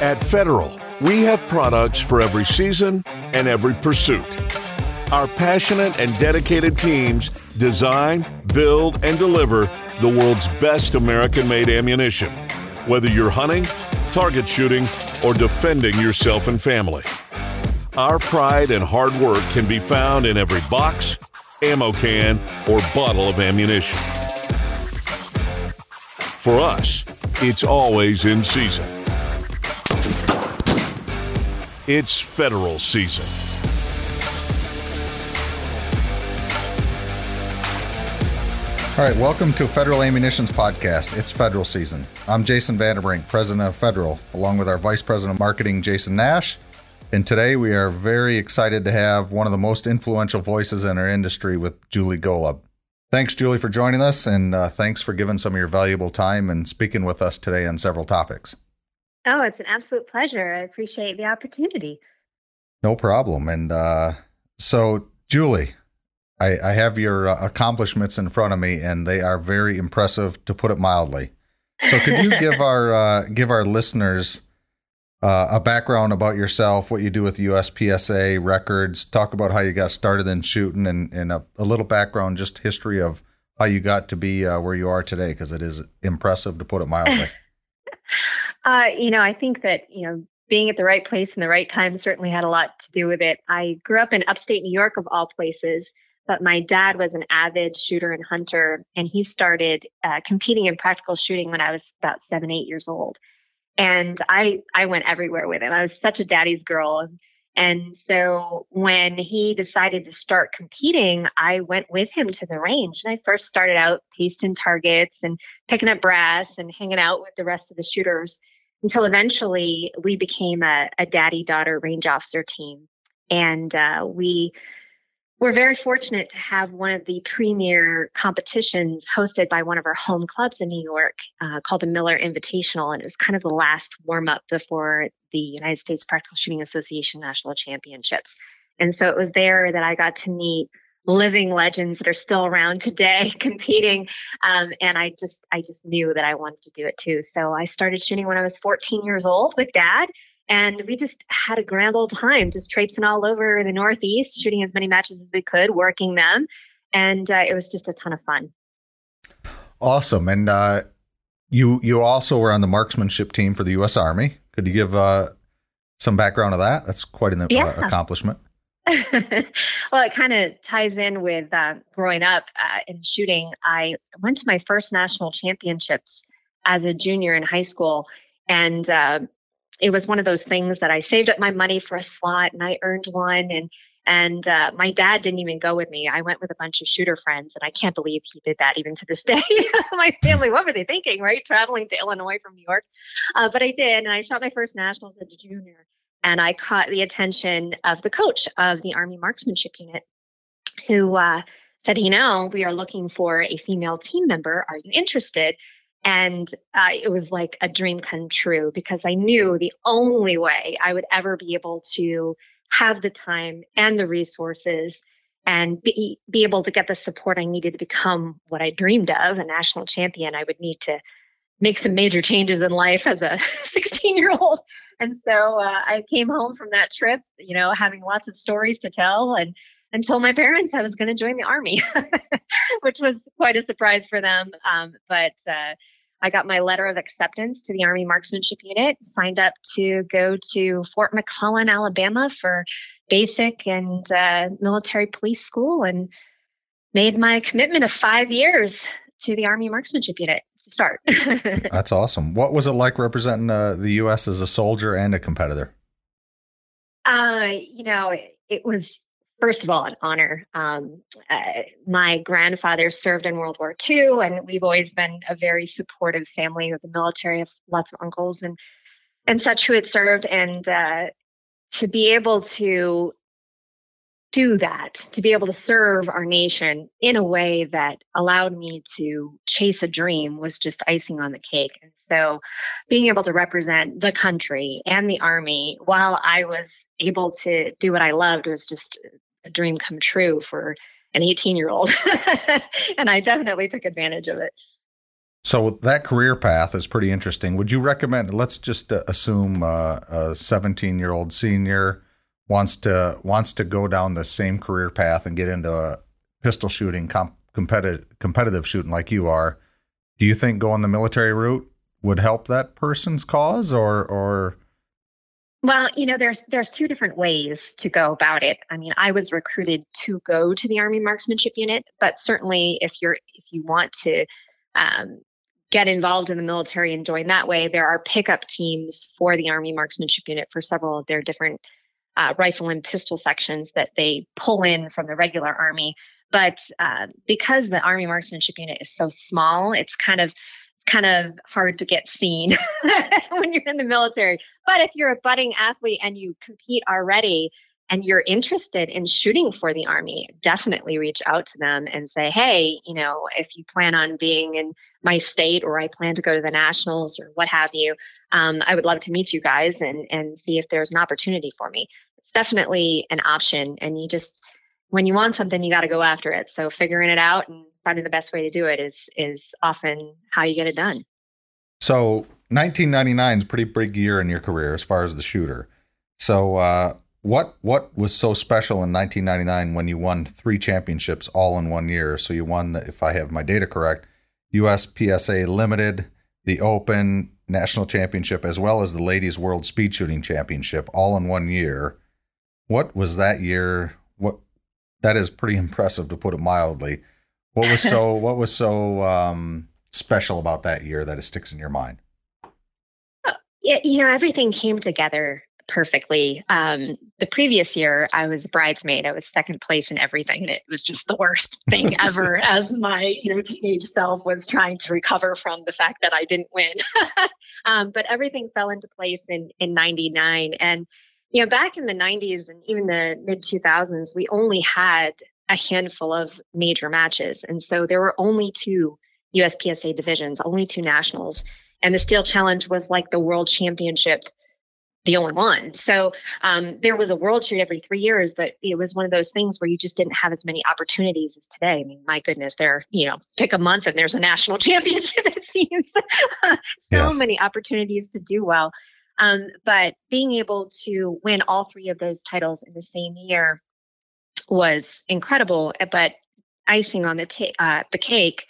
At Federal, we have products for every season and every pursuit. Our passionate and dedicated teams design, build, and deliver the world's best American made ammunition, whether you're hunting, target shooting, or defending yourself and family. Our pride and hard work can be found in every box, ammo can, or bottle of ammunition. For us, it's always in season. It's federal season. All right, welcome to Federal Ammunitions Podcast. It's federal season. I'm Jason Vanderbrink, president of Federal, along with our vice president of marketing, Jason Nash. And today we are very excited to have one of the most influential voices in our industry with Julie Golob. Thanks, Julie, for joining us, and uh, thanks for giving some of your valuable time and speaking with us today on several topics. Oh, it's an absolute pleasure. I appreciate the opportunity. No problem. And uh, so, Julie, I, I have your uh, accomplishments in front of me, and they are very impressive, to put it mildly. So, could you give our uh, give our listeners uh, a background about yourself, what you do with USPSA records, talk about how you got started in shooting, and, and a, a little background, just history of how you got to be uh, where you are today, because it is impressive, to put it mildly. Uh, you know, I think that you know being at the right place in the right time certainly had a lot to do with it. I grew up in upstate New York, of all places, but my dad was an avid shooter and hunter, and he started uh, competing in practical shooting when I was about seven, eight years old. And I I went everywhere with him. I was such a daddy's girl. And so when he decided to start competing, I went with him to the range. And I first started out pasting targets and picking up brass and hanging out with the rest of the shooters until eventually we became a, a daddy daughter range officer team. And uh, we we're very fortunate to have one of the premier competitions hosted by one of our home clubs in New York uh, called the Miller Invitational. And it was kind of the last warm up before the United States Practical Shooting Association National Championships. And so it was there that I got to meet living legends that are still around today competing um, and i just i just knew that i wanted to do it too so i started shooting when i was 14 years old with dad and we just had a grand old time, just traipsing all over the Northeast, shooting as many matches as we could, working them. And uh, it was just a ton of fun. Awesome. And uh, you you also were on the marksmanship team for the U.S. Army. Could you give uh, some background of that? That's quite an uh, yeah. accomplishment. well, it kind of ties in with uh, growing up uh, in shooting. I went to my first national championships as a junior in high school, and uh, it was one of those things that I saved up my money for a slot and I earned one and and uh, my dad didn't even go with me. I went with a bunch of shooter friends, and I can't believe he did that even to this day. my family, what were they thinking, right? Traveling to Illinois from New York. Uh, but I did, and I shot my first nationals as a junior, and I caught the attention of the coach of the Army Marksmanship Unit, who uh, said, You know, we are looking for a female team member. Are you interested? And uh, it was like a dream come true because I knew the only way I would ever be able to have the time and the resources and be, be able to get the support I needed to become what I dreamed of a national champion, I would need to make some major changes in life as a 16 year old. And so uh, I came home from that trip, you know, having lots of stories to tell and and told my parents I was going to join the army, which was quite a surprise for them. Um, but uh, I got my letter of acceptance to the Army Marksmanship Unit, signed up to go to Fort McClellan, Alabama for basic and uh, military police school and made my commitment of five years to the Army Marksmanship Unit to start. That's awesome. What was it like representing uh, the U.S. as a soldier and a competitor? Uh, you know, it, it was first of all, an honor. Um, uh, my grandfather served in World War II, and we've always been a very supportive family with the military. of lots of uncles and and such who had served, and uh, to be able to do that, to be able to serve our nation in a way that allowed me to chase a dream was just icing on the cake. And so being able to represent the country and the army while I was able to do what I loved was just a dream come true for an 18 year old. and I definitely took advantage of it. So that career path is pretty interesting. Would you recommend? Let's just uh, assume uh, a 17 year old senior wants to wants to go down the same career path and get into pistol shooting, comp- competitive competitive shooting like you are. Do you think going the military route would help that person's cause, or or well, you know, there's there's two different ways to go about it. I mean, I was recruited to go to the Army Marksmanship Unit, but certainly if you're if you want to um, get involved in the military and join that way, there are pickup teams for the Army Marksmanship Unit for several of their different uh, rifle and pistol sections that they pull in from the regular Army. But uh, because the Army Marksmanship Unit is so small, it's kind of kind of hard to get seen when you're in the military. But if you're a budding athlete and you compete already and you're interested in shooting for the Army, definitely reach out to them and say, hey, you know, if you plan on being in my state or I plan to go to the Nationals or what have you, um, I would love to meet you guys and, and see if there's an opportunity for me. It's definitely an option. And you just, when you want something, you got to go after it. So figuring it out and finding the best way to do it is is often how you get it done. So 1999 is a pretty big year in your career as far as the shooter. So uh, what what was so special in 1999 when you won three championships all in one year? So you won, if I have my data correct, USPSA Limited, the Open National Championship, as well as the Ladies World Speed Shooting Championship, all in one year. What was that year? That is pretty impressive to put it mildly. What was so What was so um, special about that year that it sticks in your mind? Yeah, you know, everything came together perfectly. Um, the previous year, I was bridesmaid. I was second place in everything, and it was just the worst thing ever. as my you know teenage self was trying to recover from the fact that I didn't win. um, but everything fell into place in in '99, and you know, back in the '90s and even the mid 2000s, we only had a handful of major matches. And so there were only two USPSA divisions, only two nationals. And the Steel Challenge was like the world championship, the only one. So um, there was a world shoot every three years, but it was one of those things where you just didn't have as many opportunities as today. I mean, my goodness, there, you know, pick a month and there's a national championship, it seems. so yes. many opportunities to do well. Um, but being able to win all three of those titles in the same year was incredible. But icing on the ta- uh, the cake,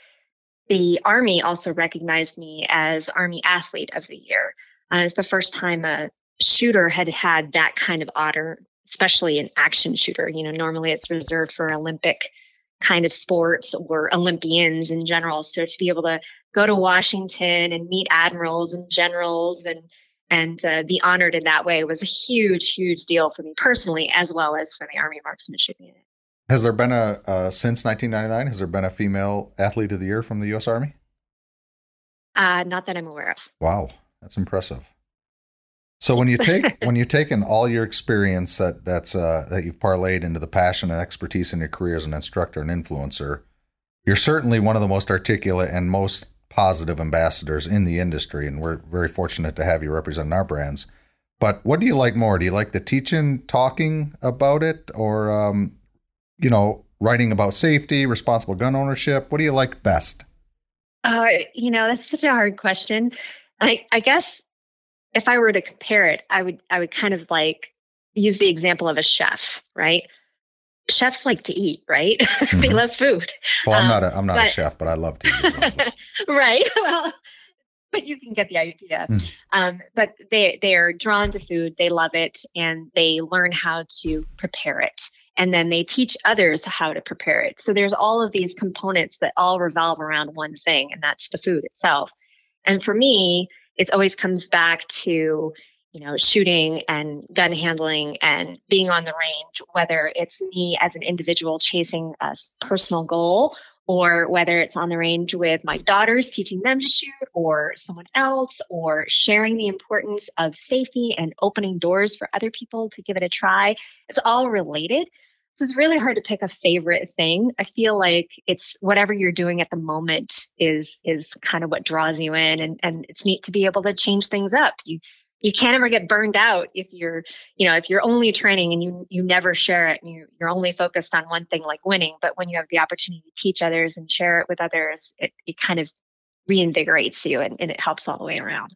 the Army also recognized me as Army Athlete of the Year. Uh, it's the first time a shooter had had that kind of honor, especially an action shooter. You know, normally it's reserved for Olympic kind of sports or Olympians in general. So to be able to go to Washington and meet admirals and generals and and uh, be honored in that way was a huge, huge deal for me personally, as well as for the Army Marksmanship Unit. Has there been a uh, since 1999? Has there been a female athlete of the year from the U.S. Army? Uh, not that I'm aware of. Wow, that's impressive. So when you take when you take in all your experience that that's uh, that you've parlayed into the passion and expertise in your career as an instructor and influencer, you're certainly one of the most articulate and most positive ambassadors in the industry, and we're very fortunate to have you representing our brands. But what do you like more? Do you like the teaching, talking about it, or um, you know, writing about safety, responsible gun ownership? What do you like best? Uh, you know, that's such a hard question. I, I guess if I were to compare it, I would I would kind of like use the example of a chef, right? Chefs like to eat, right? Mm-hmm. they love food. Well, I'm um, not a I'm not but, a chef, but I love to eat. right. Well, but you can get the idea. Mm. Um, but they they are drawn to food. They love it, and they learn how to prepare it. And then they teach others how to prepare it. So there's all of these components that all revolve around one thing, and that's the food itself. And for me, it always comes back to you know, shooting and gun handling and being on the range, whether it's me as an individual chasing a personal goal or whether it's on the range with my daughters teaching them to shoot or someone else or sharing the importance of safety and opening doors for other people to give it a try. It's all related. So it's really hard to pick a favorite thing. I feel like it's whatever you're doing at the moment is is kind of what draws you in and and it's neat to be able to change things up. You you can't ever get burned out if you're you know if you're only training and you you never share it and you, you're only focused on one thing like winning but when you have the opportunity to teach others and share it with others it, it kind of reinvigorates you and, and it helps all the way around.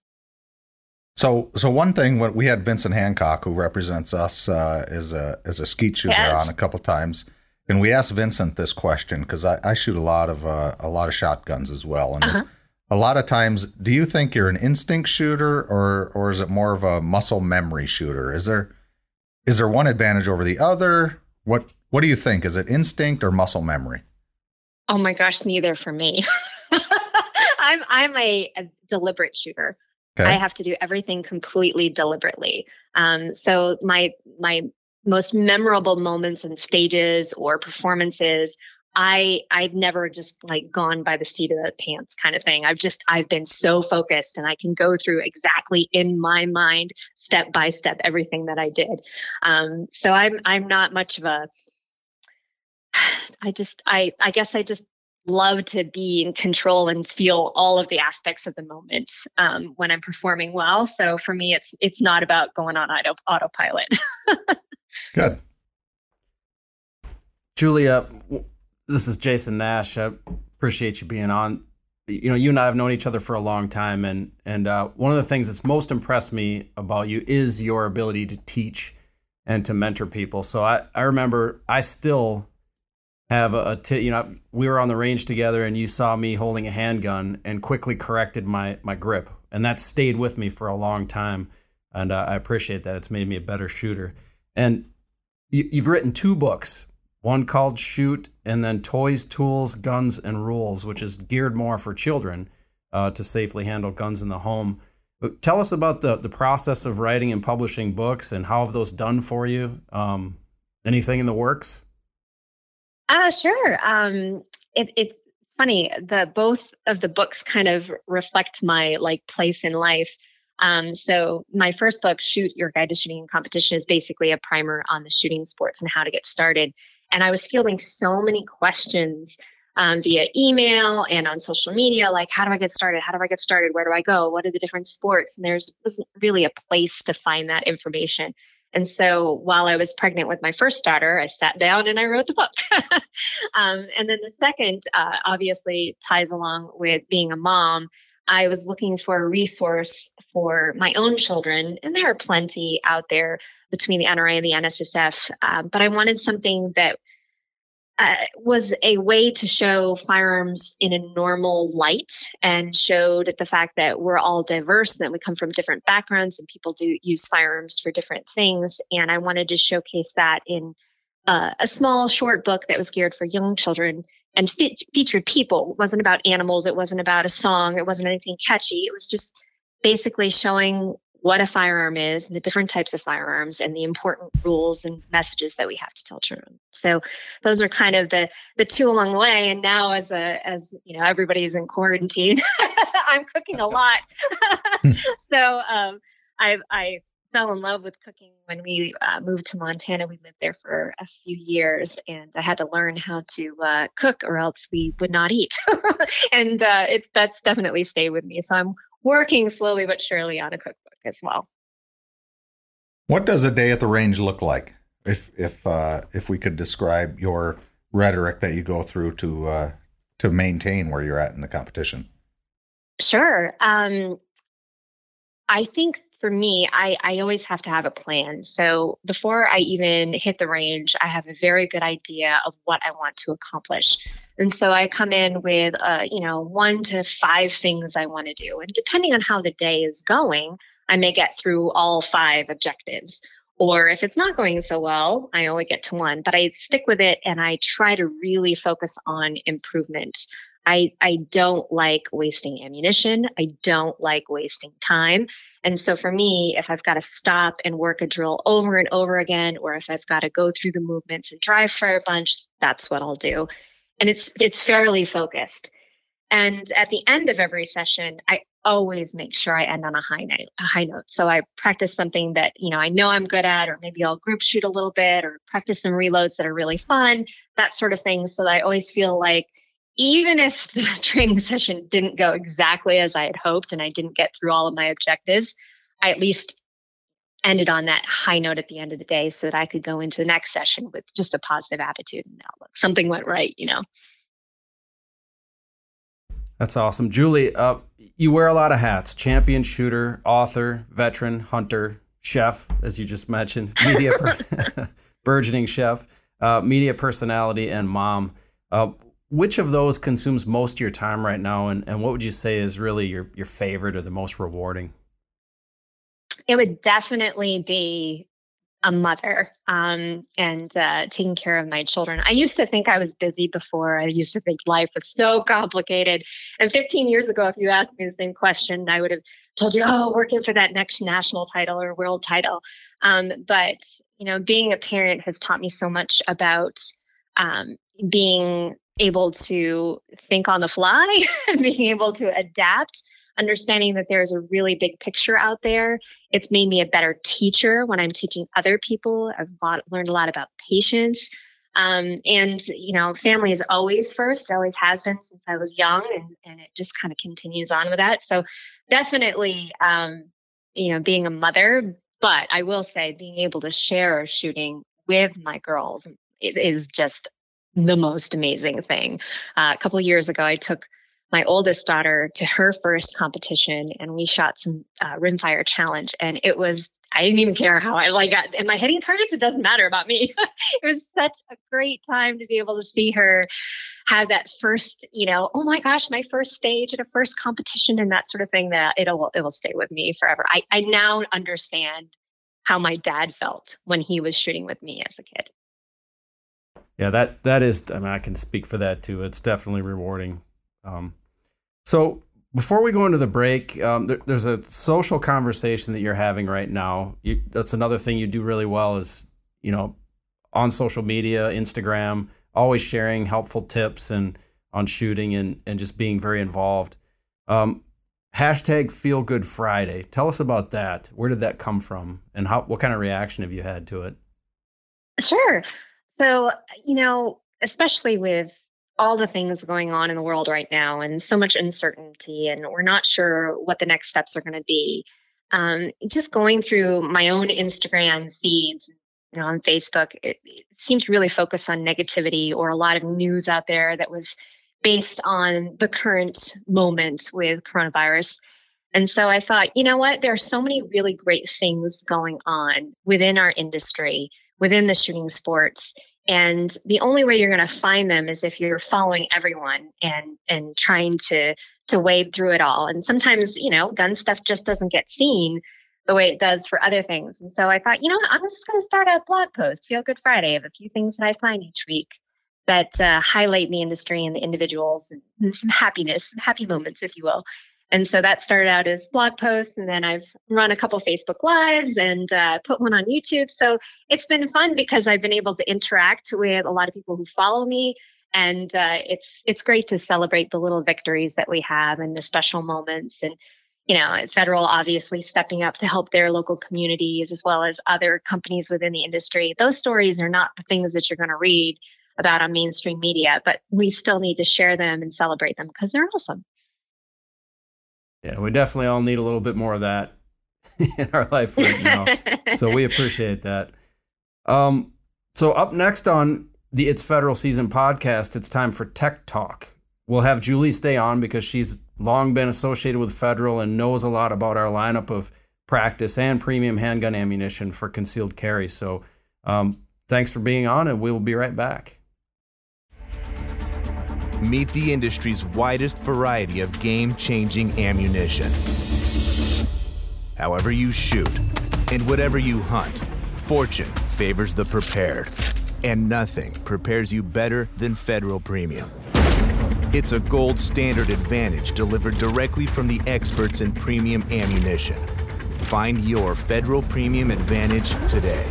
So, so one thing when we had Vincent Hancock, who represents us uh, as a as a skeet shooter, yes. on a couple times, and we asked Vincent this question because I, I, shoot a lot of uh, a lot of shotguns as well, and uh-huh. A lot of times, do you think you're an instinct shooter or or is it more of a muscle memory shooter? Is there is there one advantage over the other? What what do you think? Is it instinct or muscle memory? Oh my gosh, neither for me. I'm I'm a, a deliberate shooter. Okay. I have to do everything completely deliberately. Um, so my my most memorable moments and stages or performances, I I've never just like gone by the seat of the pants kind of thing. I've just I've been so focused and I can go through exactly in my mind step by step everything that I did. Um, so I'm I'm not much of a I just I I guess I just love to be in control and feel all of the aspects of the moment um, when I'm performing well. So for me, it's it's not about going on auto, autopilot. Good. Julia, this is Jason Nash. I appreciate you being on. You know, you and I have known each other for a long time, and and uh, one of the things that's most impressed me about you is your ability to teach and to mentor people. So I I remember I still have a, a t- you know we were on the range together and you saw me holding a handgun and quickly corrected my my grip and that stayed with me for a long time and uh, I appreciate that it's made me a better shooter and you, you've written two books one called shoot and then toys tools guns and rules which is geared more for children uh, to safely handle guns in the home tell us about the the process of writing and publishing books and how have those done for you um, anything in the works uh, sure. Um, it, it's funny. that both of the books kind of reflect my like place in life. Um, so my first book, Shoot Your Guide to Shooting in Competition, is basically a primer on the shooting sports and how to get started. And I was fielding so many questions um, via email and on social media, like how do I get started? How do I get started? Where do I go? What are the different sports? And there's wasn't really a place to find that information. And so while I was pregnant with my first daughter, I sat down and I wrote the book. um, and then the second, uh, obviously, ties along with being a mom. I was looking for a resource for my own children, and there are plenty out there between the NRA and the NSSF. Um, but I wanted something that uh, was a way to show firearms in a normal light and showed the fact that we're all diverse and that we come from different backgrounds and people do use firearms for different things. And I wanted to showcase that in uh, a small short book that was geared for young children and fe- featured people. It wasn't about animals, it wasn't about a song, it wasn't anything catchy. It was just basically showing what a firearm is, and the different types of firearms, and the important rules and messages that we have to tell children. So those are kind of the the two along the way. And now, as a as you know, everybody's in quarantine, I'm cooking a lot. so um, I've I fell in love with cooking when we uh, moved to Montana. We lived there for a few years, and I had to learn how to uh, cook, or else we would not eat. and uh, it, that's definitely stayed with me. So I'm working slowly but surely on a cookbook as well. What does a day at the range look like? If if uh, if we could describe your rhetoric that you go through to uh, to maintain where you're at in the competition. Sure. Um, I think for me, I, I always have to have a plan. So before I even hit the range, I have a very good idea of what I want to accomplish. And so I come in with, uh, you know, one to five things I want to do. And depending on how the day is going, I may get through all five objectives. Or if it's not going so well, I only get to one, but I stick with it and I try to really focus on improvement. I, I don't like wasting ammunition. I don't like wasting time. And so for me, if I've got to stop and work a drill over and over again, or if I've got to go through the movements and drive for a bunch, that's what I'll do. And it's it's fairly focused. And at the end of every session, I always make sure I end on a high note, a high note. So I practice something that, you know, I know I'm good at, or maybe I'll group shoot a little bit or practice some reloads that are really fun, that sort of thing. So that I always feel like even if the training session didn't go exactly as I had hoped and I didn't get through all of my objectives, I at least ended on that high note at the end of the day so that I could go into the next session with just a positive attitude and outlook. Something went right, you know. That's awesome. Julie, uh, you wear a lot of hats champion shooter, author, veteran, hunter, chef, as you just mentioned, media per- burgeoning chef, uh, media personality, and mom. Uh, which of those consumes most of your time right now, and, and what would you say is really your, your favorite or the most rewarding? It would definitely be a mother um, and uh, taking care of my children. I used to think I was busy before. I used to think life was so complicated. And 15 years ago, if you asked me the same question, I would have told you, oh, working for that next national title or world title. Um, but, you know, being a parent has taught me so much about um, being able to think on the fly being able to adapt understanding that there's a really big picture out there. It's made me a better teacher when I'm teaching other people. I've lot, learned a lot about patience. Um, and, you know, family is always first, it always has been since I was young, and, and it just kind of continues on with that. So, definitely, um, you know, being a mother, but I will say being able to share shooting with my girls is just the most amazing thing. Uh, a couple years ago, I took my oldest daughter to her first competition and we shot some uh, rimfire challenge and it was i didn't even care how i like got am i hitting targets it doesn't matter about me. It was such a great time to be able to see her have that first you know oh my gosh my first stage at a first competition and that sort of thing that it'll it will stay with me forever. I i now understand how my dad felt when he was shooting with me as a kid. Yeah that that is i mean i can speak for that too. It's definitely rewarding um, so before we go into the break, um, there, there's a social conversation that you're having right now. You, that's another thing you do really well is, you know, on social media, Instagram, always sharing helpful tips and on shooting and, and just being very involved. Um, hashtag Feel Good Friday. Tell us about that. Where did that come from, and how? What kind of reaction have you had to it? Sure. So you know, especially with all the things going on in the world right now and so much uncertainty and we're not sure what the next steps are going to be. Um, just going through my own instagram feeds you know, on facebook it, it seemed to really focus on negativity or a lot of news out there that was based on the current moment with coronavirus. And so i thought you know what? There are so many really great things going on within our industry within the shooting sports and the only way you're going to find them is if you're following everyone and and trying to to wade through it all. And sometimes you know gun stuff just doesn't get seen the way it does for other things. And so i thought you know what i'm just going to start a blog post feel good friday of a few things that i find each week that uh, highlight the industry and the individuals and some happiness some happy moments if you will and so that started out as blog posts, and then I've run a couple Facebook lives and uh, put one on YouTube. So it's been fun because I've been able to interact with a lot of people who follow me, and uh, it's it's great to celebrate the little victories that we have and the special moments. And you know, federal obviously stepping up to help their local communities as well as other companies within the industry. Those stories are not the things that you're going to read about on mainstream media, but we still need to share them and celebrate them because they're awesome. Yeah, we definitely all need a little bit more of that in our life right now. so we appreciate that. Um, so up next on the It's Federal Season podcast, it's time for Tech Talk. We'll have Julie stay on because she's long been associated with federal and knows a lot about our lineup of practice and premium handgun ammunition for concealed carry. So um, thanks for being on, and we will be right back. Meet the industry's widest variety of game changing ammunition. However, you shoot and whatever you hunt, fortune favors the prepared. And nothing prepares you better than Federal Premium. It's a gold standard advantage delivered directly from the experts in premium ammunition. Find your Federal Premium Advantage today.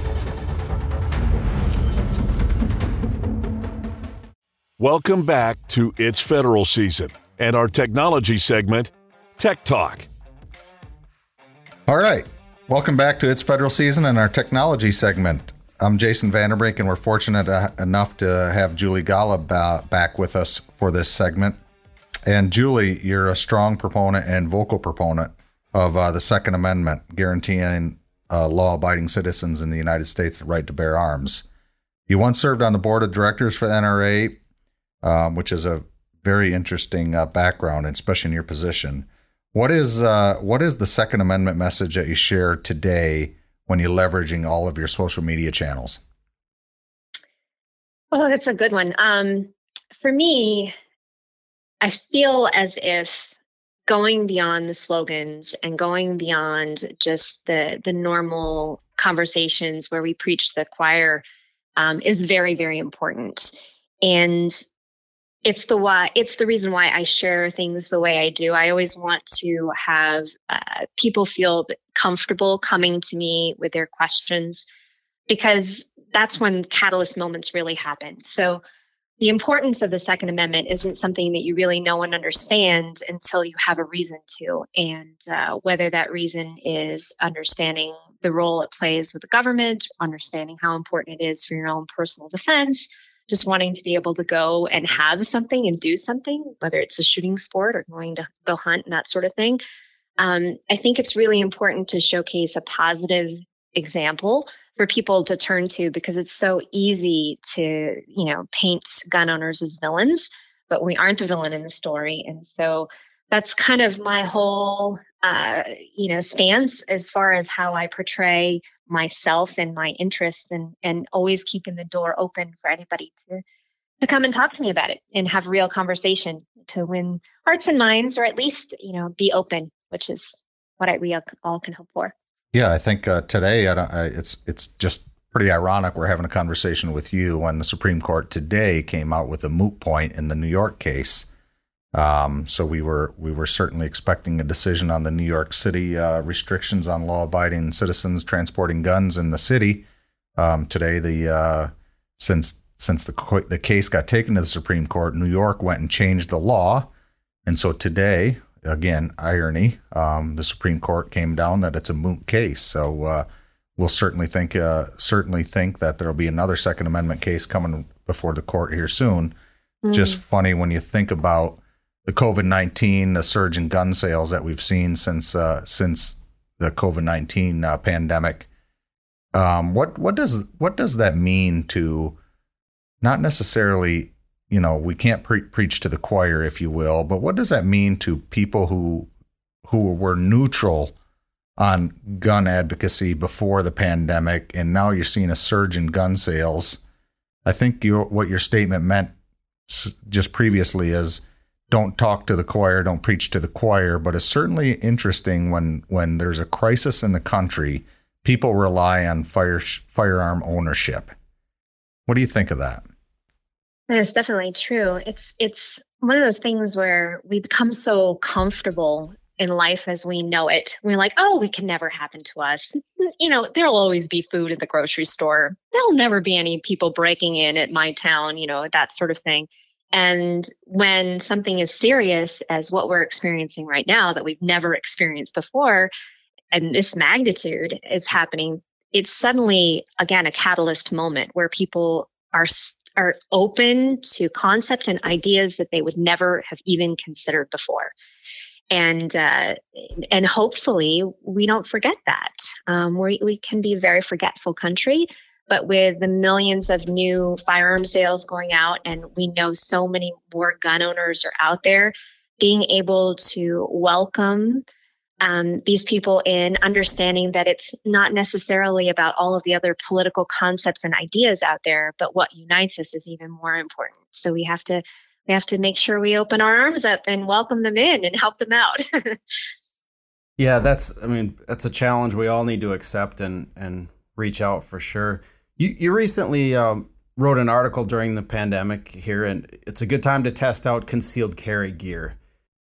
Welcome back to It's Federal Season and our technology segment, Tech Talk. All right. Welcome back to It's Federal Season and our technology segment. I'm Jason Vanderbrink, and we're fortunate uh, enough to have Julie Golob uh, back with us for this segment. And Julie, you're a strong proponent and vocal proponent of uh, the Second Amendment, guaranteeing uh, law abiding citizens in the United States the right to bear arms. You once served on the board of directors for the NRA um, which is a very interesting uh, background, especially in your position. What is uh, what is the Second Amendment message that you share today when you're leveraging all of your social media channels? Oh, that's a good one. Um, for me, I feel as if going beyond the slogans and going beyond just the the normal conversations where we preach the choir um, is very very important and it's the why it's the reason why i share things the way i do i always want to have uh, people feel comfortable coming to me with their questions because that's when catalyst moments really happen so the importance of the Second Amendment isn't something that you really know and understand until you have a reason to. And uh, whether that reason is understanding the role it plays with the government, understanding how important it is for your own personal defense, just wanting to be able to go and have something and do something, whether it's a shooting sport or going to go hunt and that sort of thing. Um, I think it's really important to showcase a positive example for people to turn to because it's so easy to, you know, paint gun owners as villains, but we aren't the villain in the story. And so that's kind of my whole, uh, you know, stance as far as how I portray myself and my interests and, and always keeping the door open for anybody to, to come and talk to me about it and have real conversation to win hearts and minds or at least, you know, be open, which is what I, we all can hope for. Yeah, I think uh, today I I, it's it's just pretty ironic we're having a conversation with you when the Supreme Court today came out with a moot point in the New York case. Um, so we were we were certainly expecting a decision on the New York City uh, restrictions on law-abiding citizens transporting guns in the city. Um, today, the uh, since since the the case got taken to the Supreme Court, New York went and changed the law, and so today again, irony. Um, the Supreme Court came down that it's a moot case. So uh, we'll certainly think uh, certainly think that there'll be another Second Amendment case coming before the court here soon. Mm. Just funny when you think about the COVID nineteen, the surge in gun sales that we've seen since uh, since the COVID nineteen uh, pandemic. Um, what what does what does that mean to not necessarily you know, we can't pre- preach to the choir, if you will, but what does that mean to people who who were neutral on gun advocacy before the pandemic, and now you're seeing a surge in gun sales? I think your what your statement meant just previously is don't talk to the choir, don't preach to the choir, but it's certainly interesting when when there's a crisis in the country, people rely on fire firearm ownership. What do you think of that? That's definitely true. It's it's one of those things where we become so comfortable in life as we know it. We're like, oh, it can never happen to us. You know, there'll always be food at the grocery store. There'll never be any people breaking in at my town, you know, that sort of thing. And when something as serious as what we're experiencing right now that we've never experienced before, and this magnitude is happening, it's suddenly, again, a catalyst moment where people are are open to concept and ideas that they would never have even considered before. And uh, and hopefully we don't forget that. Um, we, we can be a very forgetful country but with the millions of new firearm sales going out and we know so many more gun owners are out there being able to welcome um, these people in understanding that it's not necessarily about all of the other political concepts and ideas out there, but what unites us is even more important. So we have to we have to make sure we open our arms up and welcome them in and help them out. yeah, that's I mean that's a challenge we all need to accept and and reach out for sure. You you recently um, wrote an article during the pandemic here, and it's a good time to test out concealed carry gear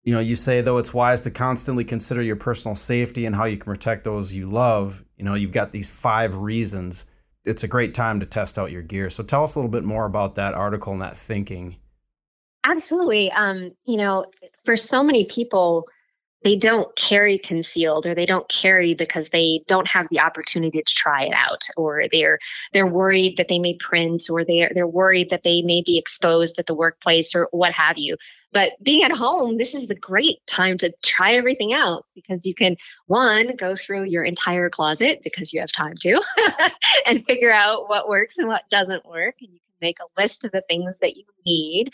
you know, you say though it's wise to constantly consider your personal safety and how you can protect those you love. You know, you've got these five reasons. It's a great time to test out your gear. So tell us a little bit more about that article and that thinking. Absolutely. Um, you know, for so many people, they don't carry concealed or they don't carry because they don't have the opportunity to try it out or they're they're worried that they may print or they're they're worried that they may be exposed at the workplace or what have you. But being at home this is the great time to try everything out because you can one go through your entire closet because you have time to and figure out what works and what doesn't work. And you can make a list of the things that you need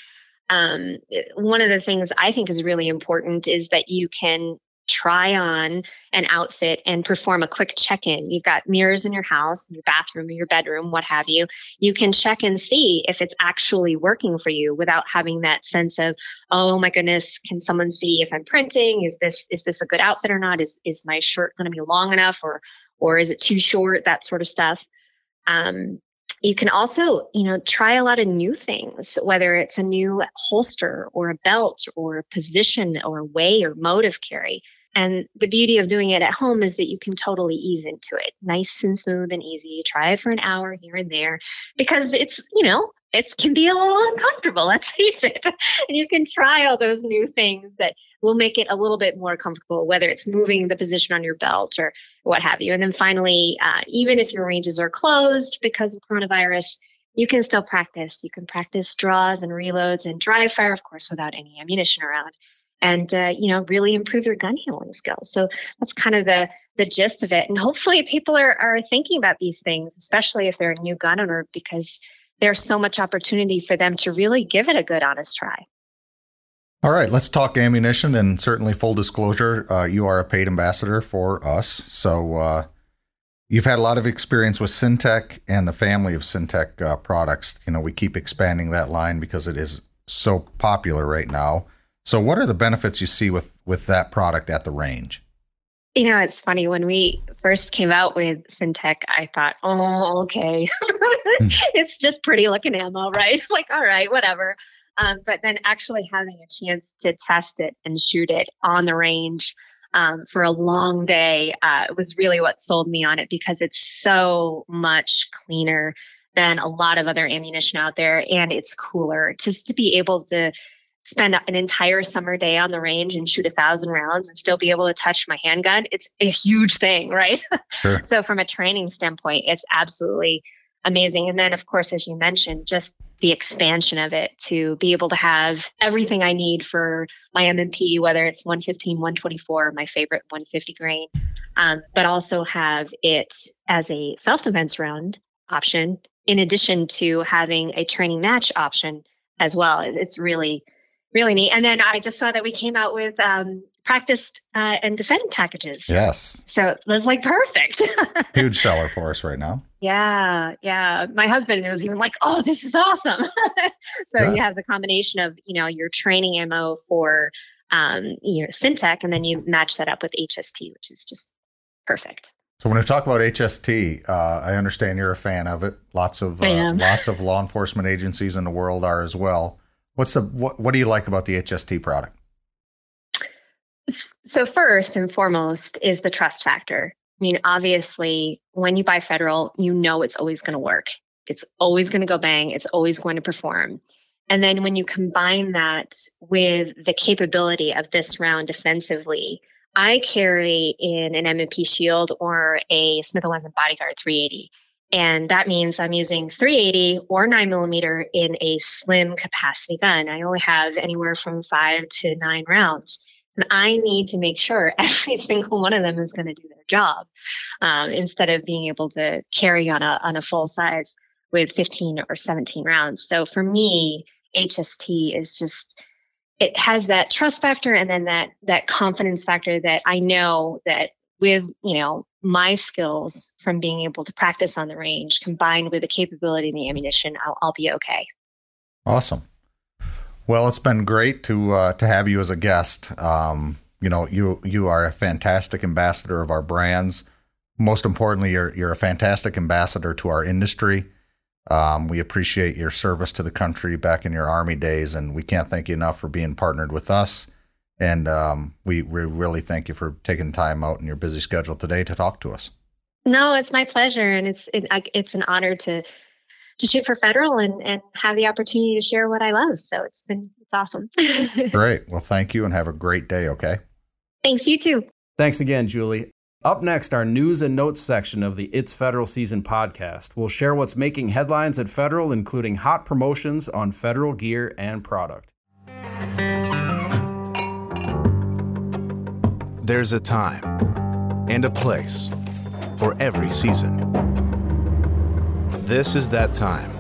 um, one of the things I think is really important is that you can try on an outfit and perform a quick check in. You've got mirrors in your house, in your bathroom, your bedroom, what have you. You can check and see if it's actually working for you without having that sense of, oh my goodness, can someone see if I'm printing? Is this is this a good outfit or not? Is is my shirt going to be long enough or or is it too short? That sort of stuff. Um, you can also, you know, try a lot of new things, whether it's a new holster or a belt or a position or way or mode of carry. And the beauty of doing it at home is that you can totally ease into it, nice and smooth and easy. Try it for an hour here and there because it's, you know, it can be a little uncomfortable, let's face it. And you can try all those new things that will make it a little bit more comfortable, whether it's moving the position on your belt or what have you. And then finally, uh, even if your ranges are closed because of coronavirus, you can still practice. You can practice draws and reloads and dry fire, of course, without any ammunition around. And uh, you know, really improve your gun handling skills. So that's kind of the the gist of it. And hopefully, people are are thinking about these things, especially if they're a new gun owner, because there's so much opportunity for them to really give it a good, honest try. All right, let's talk ammunition. And certainly, full disclosure, uh, you are a paid ambassador for us. So uh, you've had a lot of experience with Syntech and the family of Syntech uh, products. You know, we keep expanding that line because it is so popular right now. So, what are the benefits you see with with that product at the range? You know, it's funny when we first came out with Syntech, I thought, oh, okay, hmm. it's just pretty looking ammo, right? like, all right, whatever. Um, but then actually having a chance to test it and shoot it on the range um, for a long day uh, was really what sold me on it because it's so much cleaner than a lot of other ammunition out there and it's cooler just to be able to spend an entire summer day on the range and shoot a thousand rounds and still be able to touch my handgun, it's a huge thing, right? Sure. so from a training standpoint, it's absolutely amazing. And then, of course, as you mentioned, just the expansion of it to be able to have everything I need for my M&P, whether it's 115, 124, my favorite 150 grain, um, but also have it as a self defense round option, in addition to having a training match option as well. It's really really neat. And then I just saw that we came out with um, practiced uh, and defend packages. Yes. So it was like perfect. Huge seller for us right now. Yeah, yeah. My husband was even like, "Oh, this is awesome." so yeah. you have the combination of you know your training ammo for um, you know Syntech, and then you match that up with HST, which is just perfect. So when we talk about HST, uh, I understand you're a fan of it. Lots of uh, lots of law enforcement agencies in the world are as well. What's the what, what do you like about the HST product? So first and foremost is the trust factor. I mean, obviously, when you buy federal, you know it's always going to work. It's always going to go bang. It's always going to perform. And then when you combine that with the capability of this round defensively, I carry in an M&P Shield or a Smith & Wesson Bodyguard 380. And that means I'm using 380 or 9 millimeter in a slim capacity gun. I only have anywhere from five to nine rounds. And I need to make sure every single one of them is going to do their job um, instead of being able to carry on a, on a full size with 15 or 17 rounds. So for me, HST is just it has that trust factor and then that that confidence factor that I know that with you know my skills from being able to practice on the range combined with the capability of the ammunition, I'll, I'll be okay. Awesome. Well, it's been great to uh, to have you as a guest. Um, you know, you you are a fantastic ambassador of our brands. Most importantly, you're you're a fantastic ambassador to our industry. Um, we appreciate your service to the country back in your army days, and we can't thank you enough for being partnered with us and um, we, we really thank you for taking time out in your busy schedule today to talk to us. No, it's my pleasure, and it's it, it's an honor to to shoot for federal and and have the opportunity to share what I love. So it's been it's awesome. great. Well, thank you, and have a great day. Okay. Thanks. You too. Thanks again, Julie. Up next, our news and notes section of the It's Federal Season podcast. We'll share what's making headlines at Federal, including hot promotions on federal gear and product. There's a time and a place for every season. This is that time,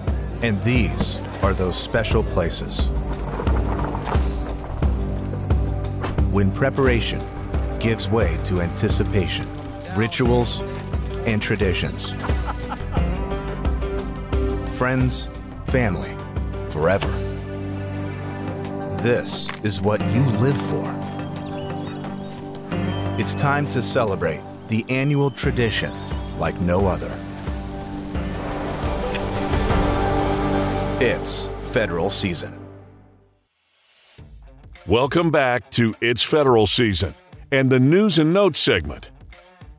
and these are those special places. when preparation gives way to anticipation, rituals, and traditions. Friends, family, forever. This is what you live for. It's time to celebrate the annual tradition like no other. It's federal season. Welcome back to It's Federal Season and the News and Notes segment.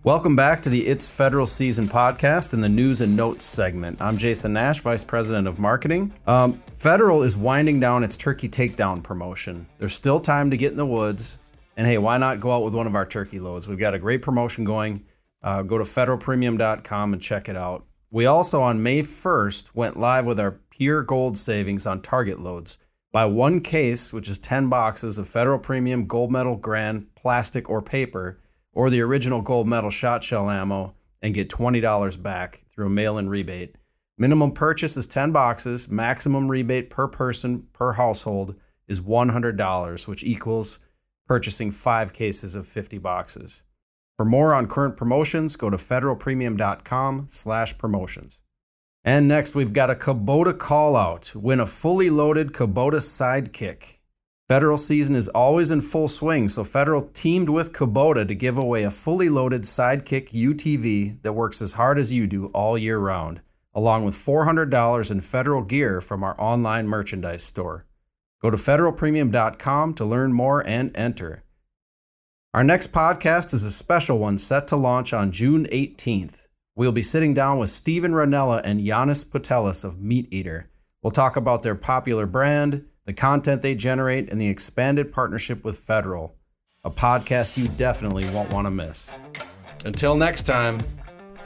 Welcome back to the It's Federal Season podcast and the News and Notes segment. I'm Jason Nash, Vice President of Marketing. Um, Federal is winding down its turkey takedown promotion. There's still time to get in the woods. And hey, why not go out with one of our turkey loads? We've got a great promotion going. Uh, go to federalpremium.com and check it out. We also, on May 1st, went live with our pure gold savings on target loads. Buy one case, which is 10 boxes of Federal Premium Gold Medal Grand plastic or paper, or the original Gold Medal shot shell ammo, and get $20 back through a mail in rebate. Minimum purchase is 10 boxes. Maximum rebate per person per household is $100, which equals purchasing five cases of 50 boxes. For more on current promotions, go to federalpremium.com slash promotions. And next, we've got a Kubota call out. Win a fully loaded Kubota sidekick. Federal season is always in full swing, so Federal teamed with Kubota to give away a fully loaded sidekick UTV that works as hard as you do all year round, along with $400 in Federal gear from our online merchandise store. Go to federalpremium.com to learn more and enter. Our next podcast is a special one set to launch on June 18th. We'll be sitting down with Steven Rinella and Janis Putelis of Meat Eater. We'll talk about their popular brand, the content they generate, and the expanded partnership with Federal, a podcast you definitely won't want to miss. Until next time,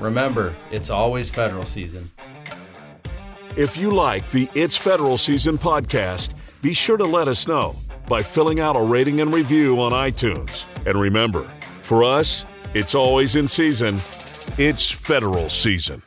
remember, it's always federal season. If you like the It's Federal Season podcast, be sure to let us know by filling out a rating and review on iTunes. And remember, for us, it's always in season, it's federal season.